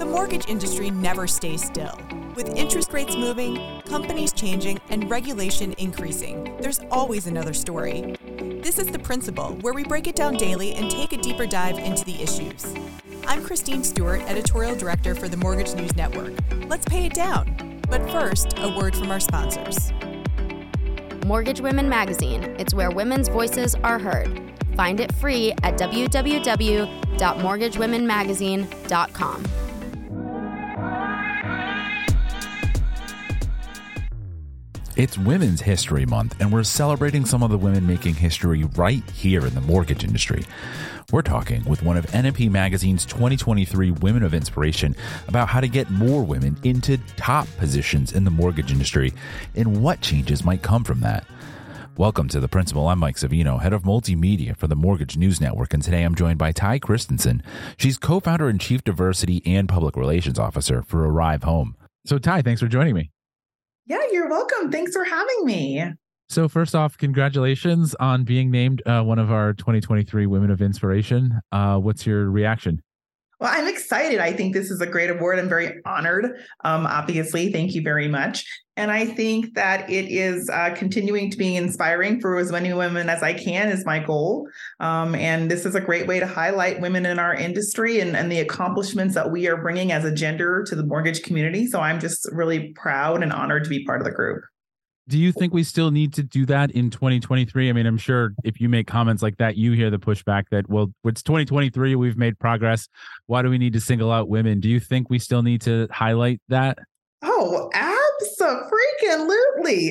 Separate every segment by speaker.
Speaker 1: The mortgage industry never stays still. With interest rates moving, companies changing, and regulation increasing, there's always another story. This is The Principal, where we break it down daily and take a deeper dive into the issues. I'm Christine Stewart, Editorial Director for the Mortgage News Network. Let's pay it down. But first, a word from our sponsors.
Speaker 2: Mortgage Women Magazine. It's where women's voices are heard. Find it free at www.mortgagewomenmagazine.com.
Speaker 3: It's Women's History Month, and we're celebrating some of the women making history right here in the mortgage industry. We're talking with one of NMP Magazine's 2023 Women of Inspiration about how to get more women into top positions in the mortgage industry and what changes might come from that. Welcome to The Principal. I'm Mike Savino, head of multimedia for the Mortgage News Network, and today I'm joined by Tai Christensen. She's co founder and chief diversity and public relations officer for Arrive Home. So, Tai, thanks for joining me.
Speaker 4: Yeah, you're welcome. Thanks for having me.
Speaker 3: So, first off, congratulations on being named uh, one of our 2023 Women of Inspiration. Uh, what's your reaction?
Speaker 4: Well, I'm excited. I think this is a great award. I'm very honored. Um, obviously, thank you very much. And I think that it is uh, continuing to be inspiring for as many women as I can is my goal. Um, and this is a great way to highlight women in our industry and, and the accomplishments that we are bringing as a gender to the mortgage community. So I'm just really proud and honored to be part of the group
Speaker 3: do you think we still need to do that in 2023? I mean, I'm sure if you make comments like that, you hear the pushback that, well, it's 2023, we've made progress. Why do we need to single out women? Do you think we still need to highlight that?
Speaker 4: Oh, Absolutely.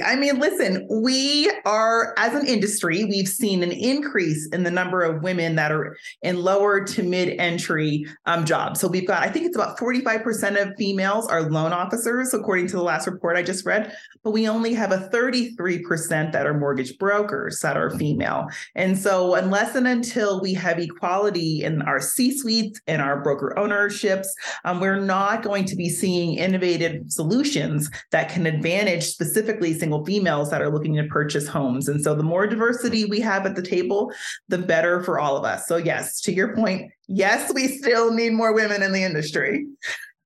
Speaker 4: I mean, listen, we are, as an industry, we've seen an increase in the number of women that are in lower to mid entry um, jobs. So we've got, I think it's about 45% of females are loan officers, according to the last report I just read, but we only have a 33% that are mortgage brokers that are female. And so, unless and until we have equality in our C suites and our broker ownerships, um, we're not going to be seeing innovative solutions that can advantage specifically single females that are looking to purchase homes. And so the more diversity we have at the table, the better for all of us. So, yes, to your point, yes, we still need more women in the industry.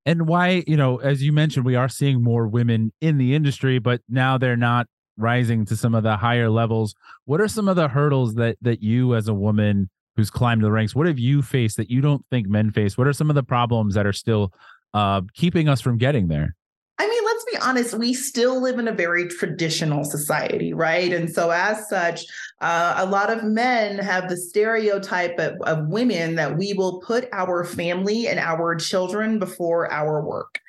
Speaker 3: And why, you know, as you mentioned, we are seeing more women in the industry, but now they're not rising to some of the higher levels. What are some of the hurdles that that you as a woman who's climbed the ranks, what have you faced that you don't think men face? What are some of the problems that are still uh, keeping us from getting there?
Speaker 4: I mean, let's be honest, we still live in a very traditional society, right? And so, as such, uh, a lot of men have the stereotype of, of women that we will put our family and our children before our work.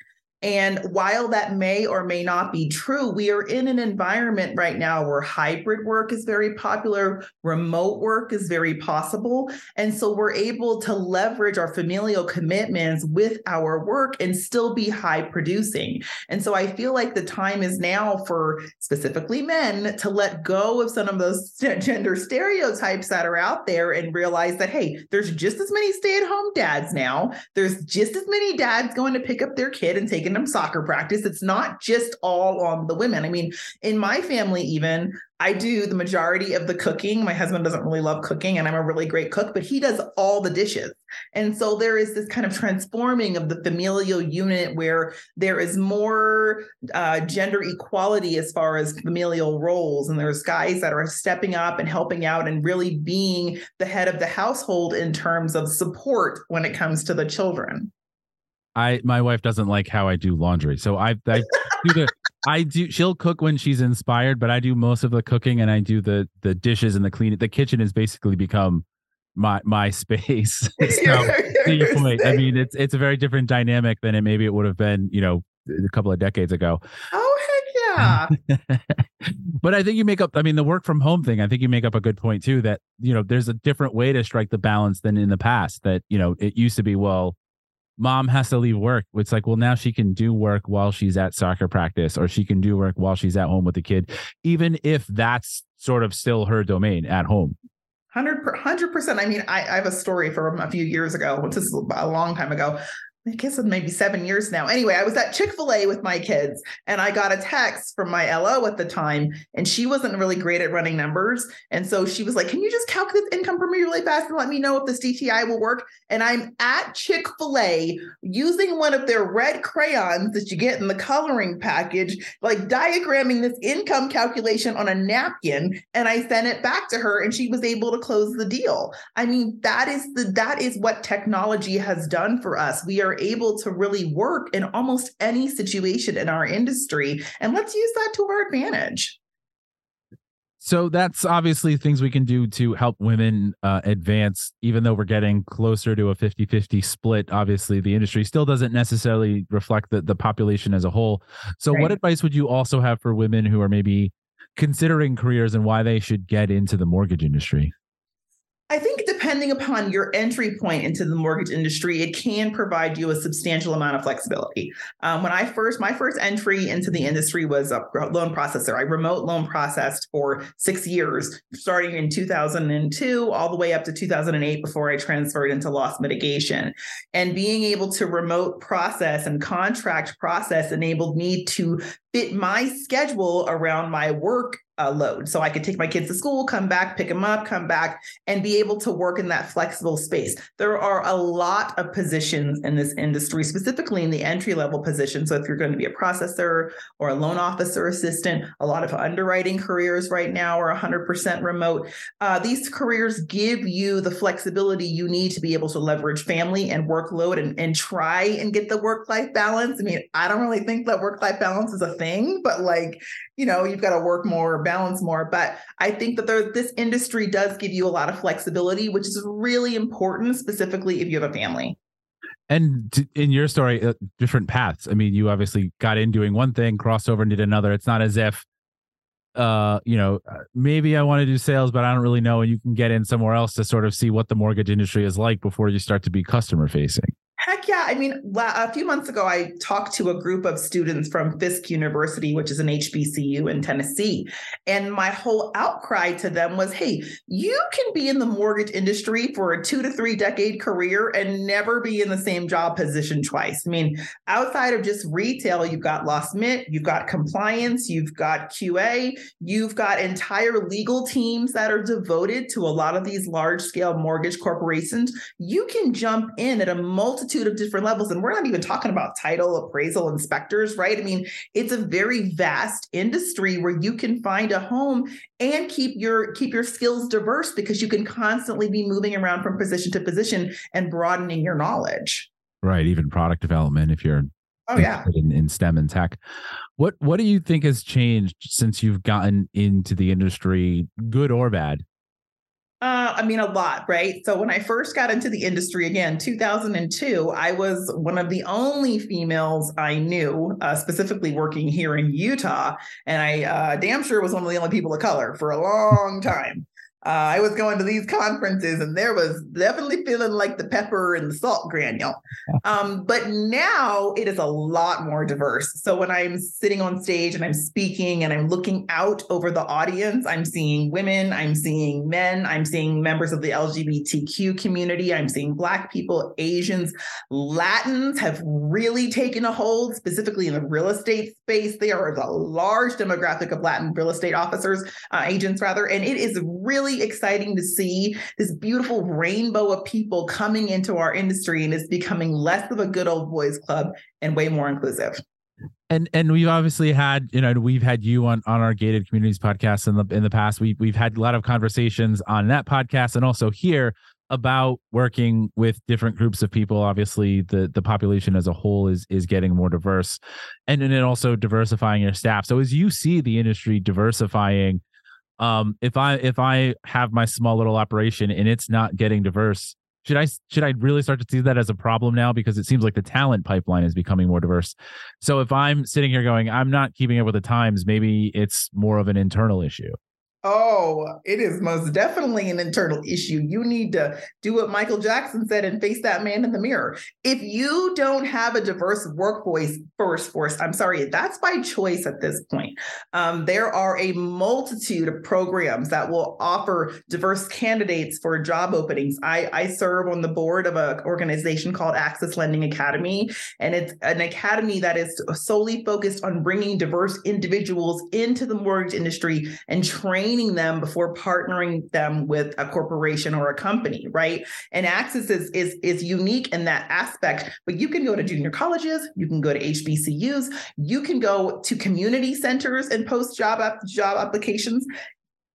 Speaker 4: And while that may or may not be true, we are in an environment right now where hybrid work is very popular, remote work is very possible. And so we're able to leverage our familial commitments with our work and still be high producing. And so I feel like the time is now for specifically men to let go of some of those gender stereotypes that are out there and realize that, hey, there's just as many stay at home dads now. There's just as many dads going to pick up their kid and taking random soccer practice. It's not just all on the women. I mean, in my family, even I do the majority of the cooking. My husband doesn't really love cooking, and I'm a really great cook, but he does all the dishes. And so there is this kind of transforming of the familial unit where there is more uh, gender equality as far as familial roles. And there's guys that are stepping up and helping out and really being the head of the household in terms of support when it comes to the children.
Speaker 3: I my wife doesn't like how I do laundry, so I I do the I do. She'll cook when she's inspired, but I do most of the cooking and I do the the dishes and the cleaning. The kitchen has basically become my my space. so, point, I mean, it's it's a very different dynamic than it maybe it would have been, you know, a couple of decades ago.
Speaker 4: Oh heck yeah!
Speaker 3: but I think you make up. I mean, the work from home thing. I think you make up a good point too. That you know, there's a different way to strike the balance than in the past. That you know, it used to be well mom has to leave work. It's like, well, now she can do work while she's at soccer practice, or she can do work while she's at home with the kid, even if that's sort of still her domain at home.
Speaker 4: 100 percent. I mean, I, I, have a story from a few years ago, which is a long time ago. I guess it's maybe seven years now. Anyway, I was at Chick fil A with my kids and I got a text from my LO at the time, and she wasn't really great at running numbers. And so she was like, Can you just calculate income for me really fast and let me know if this DTI will work? And I'm at Chick fil A using one of their red crayons that you get in the coloring package, like diagramming this income calculation on a napkin. And I sent it back to her, and she was able to close the deal. I mean, that is the that is what technology has done for us. We are able to really work in almost any situation in our industry. And let's use that to our advantage.
Speaker 3: So that's obviously things we can do to help women uh, advance, even though we're getting closer to a 50 50 split. Obviously, the industry still doesn't necessarily reflect the, the population as a whole. So, right. what advice would you also have for women who are maybe considering careers and why they should get into the mortgage industry?
Speaker 4: Depending upon your entry point into the mortgage industry, it can provide you a substantial amount of flexibility. Um, when I first, my first entry into the industry was a loan processor. I remote loan processed for six years, starting in 2002 all the way up to 2008 before I transferred into loss mitigation. And being able to remote process and contract process enabled me to fit my schedule around my work uh, load. So I could take my kids to school, come back, pick them up, come back, and be able to work in that flexible space. There are a lot of positions in this industry, specifically in the entry level position. So if you're going to be a processor or a loan officer assistant, a lot of underwriting careers right now are 100% remote. Uh, these careers give you the flexibility you need to be able to leverage family and workload and, and try and get the work life balance. I mean, I don't really think that work life balance is a thing, but like, you know, you've got to work more balance more. But I think that there, this industry does give you a lot of flexibility, which is really important, specifically if you have a family.
Speaker 3: And in your story, uh, different paths. I mean, you obviously got in doing one thing, crossed over and did another. It's not as if, uh, you know, uh, maybe I want to do sales, but I don't really know. And you can get in somewhere else to sort of see what the mortgage industry is like before you start to be customer facing.
Speaker 4: Heck yeah. I mean, a few months ago, I talked to a group of students from Fisk University, which is an HBCU in Tennessee. And my whole outcry to them was hey, you can be in the mortgage industry for a two to three decade career and never be in the same job position twice. I mean, outside of just retail, you've got loss mit, you've got compliance, you've got QA, you've got entire legal teams that are devoted to a lot of these large scale mortgage corporations. You can jump in at a multitude multitude of different levels. And we're not even talking about title, appraisal, inspectors, right? I mean, it's a very vast industry where you can find a home and keep your keep your skills diverse because you can constantly be moving around from position to position and broadening your knowledge.
Speaker 3: Right. Even product development if you're
Speaker 4: oh yeah
Speaker 3: in, in STEM and tech. What what do you think has changed since you've gotten into the industry, good or bad?
Speaker 4: Uh, I mean, a lot, right? So when I first got into the industry again, 2002, I was one of the only females I knew, uh, specifically working here in Utah, and I uh, damn sure was one of the only people of color for a long time. Uh, I was going to these conferences and there was definitely feeling like the pepper and the salt granule. Um, but now it is a lot more diverse. So when I'm sitting on stage and I'm speaking and I'm looking out over the audience, I'm seeing women, I'm seeing men, I'm seeing members of the LGBTQ community, I'm seeing Black people, Asians, Latins have really taken a hold, specifically in the real estate space. There is a large demographic of Latin real estate officers, uh, agents rather, and it is really exciting to see this beautiful rainbow of people coming into our industry and it's becoming less of a good old boys club and way more inclusive.
Speaker 3: And and we've obviously had you know we've had you on on our gated communities podcast in the in the past. We we've had a lot of conversations on that podcast and also here about working with different groups of people. Obviously the the population as a whole is is getting more diverse and and then also diversifying your staff. So as you see the industry diversifying um if i if i have my small little operation and it's not getting diverse should i should i really start to see that as a problem now? Because it seems like the talent pipeline is becoming more diverse. So if i'm sitting here going i'm not keeping up with the times maybe it's more of an internal issue
Speaker 4: Oh, it is most definitely an internal issue. You need to do what Michael Jackson said and face that man in the mirror. If you don't have a diverse workforce, first force, I'm sorry, that's by choice at this point. Um, there are a multitude of programs that will offer diverse candidates for job openings. I, I serve on the board of an organization called Access Lending Academy, and it's an academy that is solely focused on bringing diverse individuals into the mortgage industry and training them before partnering them with a corporation or a company, right? And Access is is is unique in that aspect. But you can go to junior colleges, you can go to HBCUs, you can go to community centers and post job job applications.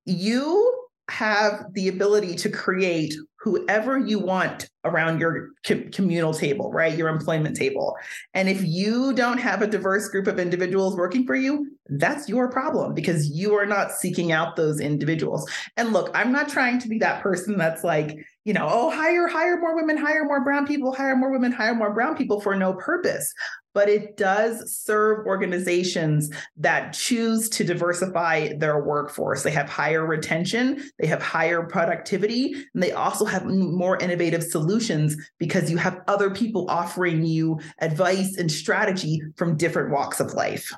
Speaker 4: You have the ability to create whoever you want around your communal table, right? Your employment table. And if you don't have a diverse group of individuals working for you, that's your problem because you are not seeking out those individuals. And look, I'm not trying to be that person that's like, you know, oh, hire, hire more women, hire more brown people, hire more women, hire more brown people for no purpose but it does serve organizations that choose to diversify their workforce. They have higher retention, they have higher productivity, and they also have more innovative solutions because you have other people offering you advice and strategy from different walks of life.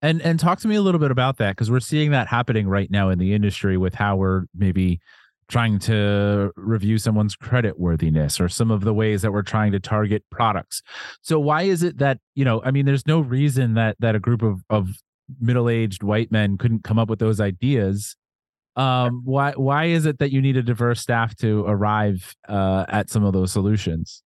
Speaker 3: And and talk to me a little bit about that because we're seeing that happening right now in the industry with how we're maybe trying to review someone's credit worthiness or some of the ways that we're trying to target products. So why is it that, you know, I mean there's no reason that that a group of of middle-aged white men couldn't come up with those ideas. Um why why is it that you need a diverse staff to arrive uh at some of those solutions?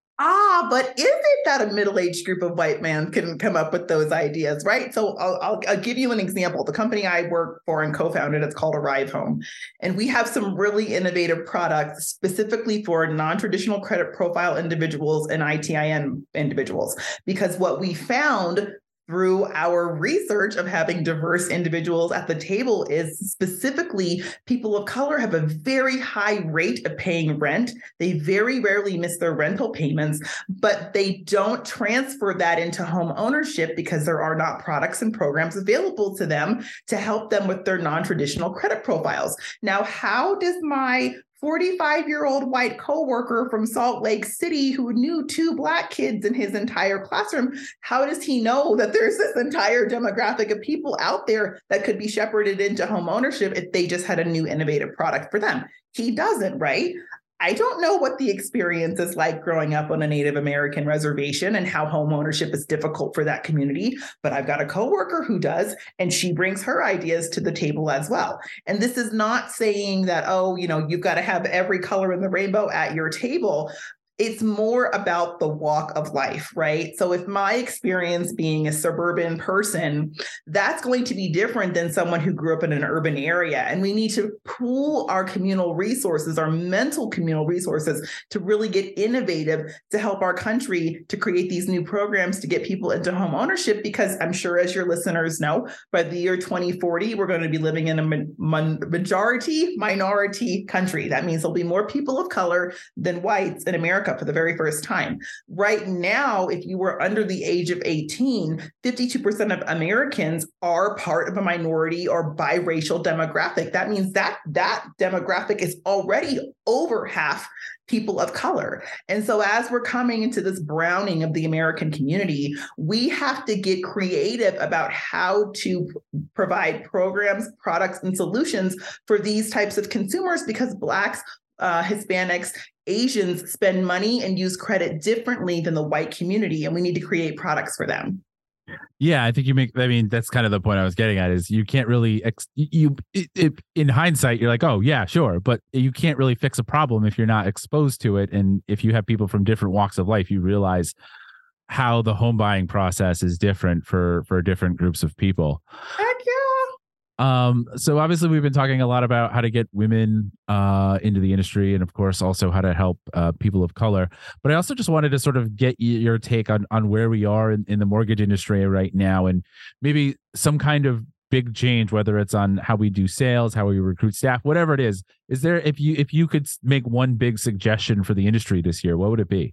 Speaker 4: Ah, but is it that a middle-aged group of white men can come up with those ideas, right? So I'll, I'll, I'll give you an example. The company I work for and co-founded, it's called Arrive Home, and we have some really innovative products specifically for non-traditional credit profile individuals and ITIN individuals. Because what we found through our research of having diverse individuals at the table is specifically people of color have a very high rate of paying rent. They very rarely miss their rental payments, but they don't transfer that into home ownership because there are not products and programs available to them to help them with their non-traditional credit profiles. Now, how does my 45 year old white coworker from Salt Lake City who knew two black kids in his entire classroom. How does he know that there's this entire demographic of people out there that could be shepherded into home ownership if they just had a new innovative product for them? He doesn't, right? I don't know what the experience is like growing up on a Native American reservation and how home ownership is difficult for that community, but I've got a coworker who does, and she brings her ideas to the table as well. And this is not saying that, oh, you know, you've got to have every color in the rainbow at your table, it's more about the walk of life, right? So if my experience being a suburban person, that's going to be different than someone who grew up in an urban area. And we need to pool our communal resources, our mental communal resources to really get innovative to help our country to create these new programs to get people into home ownership. Because I'm sure, as your listeners know, by the year 2040, we're going to be living in a majority minority country. That means there'll be more people of color than whites in America America for the very first time. Right now, if you were under the age of 18, 52% of Americans are part of a minority or biracial demographic. That means that that demographic is already over half people of color. And so, as we're coming into this browning of the American community, we have to get creative about how to provide programs, products, and solutions for these types of consumers because Blacks uh, Hispanics, Asians spend money and use credit differently than the white community, and we need to create products for them.
Speaker 3: Yeah, I think you make. I mean, that's kind of the point I was getting at. Is you can't really ex, you it, it, in hindsight, you're like, oh yeah, sure, but you can't really fix a problem if you're not exposed to it, and if you have people from different walks of life, you realize how the home buying process is different for for different groups of people. Um, so obviously we've been talking a lot about how to get women uh, into the industry and of course also how to help uh, people of color. But I also just wanted to sort of get your take on on where we are in, in the mortgage industry right now and maybe some kind of big change whether it's on how we do sales how we recruit staff whatever it is is there if you if you could make one big suggestion for the industry this year what would it be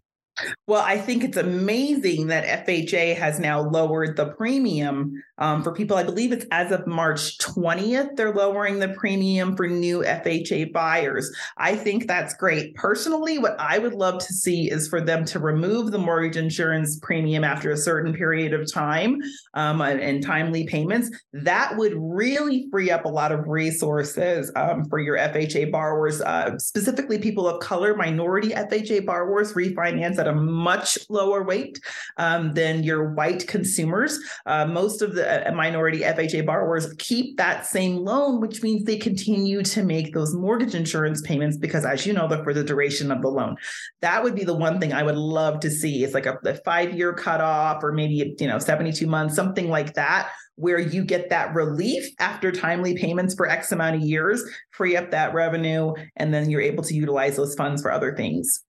Speaker 4: Well, I think it's amazing that FHA has now lowered the premium um, for people. I believe it's as of March 20th, they're lowering the premium for new FHA buyers. I think that's great. Personally, what I would love to see is for them to remove the mortgage insurance premium after a certain period of time um, and timely payments. That would really free up a lot of resources um, for your FHA borrowers, uh, specifically people of color, minority FHA borrowers refinance at a much lower rate um, than your white consumers. Uh, most of the uh, minority FHA borrowers keep that same loan, which means they continue to make those mortgage insurance payments because, as you know, they're for the duration of the loan. That would be the one thing I would love to see. It's like a, a five year cutoff or maybe, you know, 72 months, something like that where you get that relief after timely payments for X amount of years, free up that revenue, and then you're able to utilize those funds for other things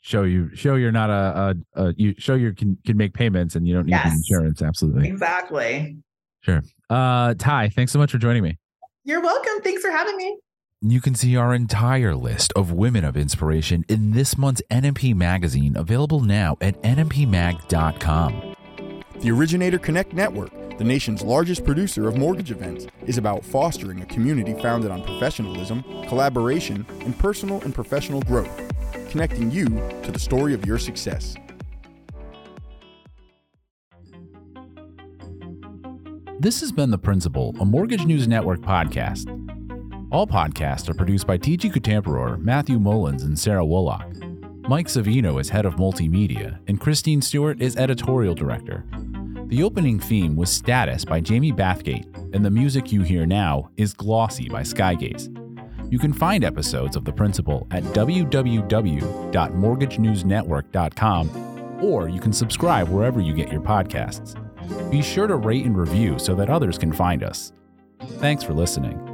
Speaker 3: show you show you're not a, a, a, you show you can can make payments and you don't need yes. insurance. Absolutely.
Speaker 4: Exactly.
Speaker 3: Sure. Uh Tai thanks so much for joining me.
Speaker 4: You're welcome. Thanks for having me.
Speaker 3: You can see our entire list of women of inspiration in this month's NMP magazine available now at nmpmag.com
Speaker 5: the originator connect network the nation's largest producer of mortgage events is about fostering a community founded on professionalism, collaboration, and personal and professional growth connecting you to the story of your success.
Speaker 3: This has been The Principal, a Mortgage News Network podcast. All podcasts are produced by TG Kutamperor, Matthew Mullins, and Sarah Wollock. Mike Savino is head of multimedia, and Christine Stewart is editorial director. The opening theme was Status by Jamie Bathgate, and the music you hear now is Glossy by Skygaze. You can find episodes of The Principal at www.mortgagenewsnetwork.com or you can subscribe wherever you get your podcasts. Be sure to rate and review so that others can find us. Thanks for listening.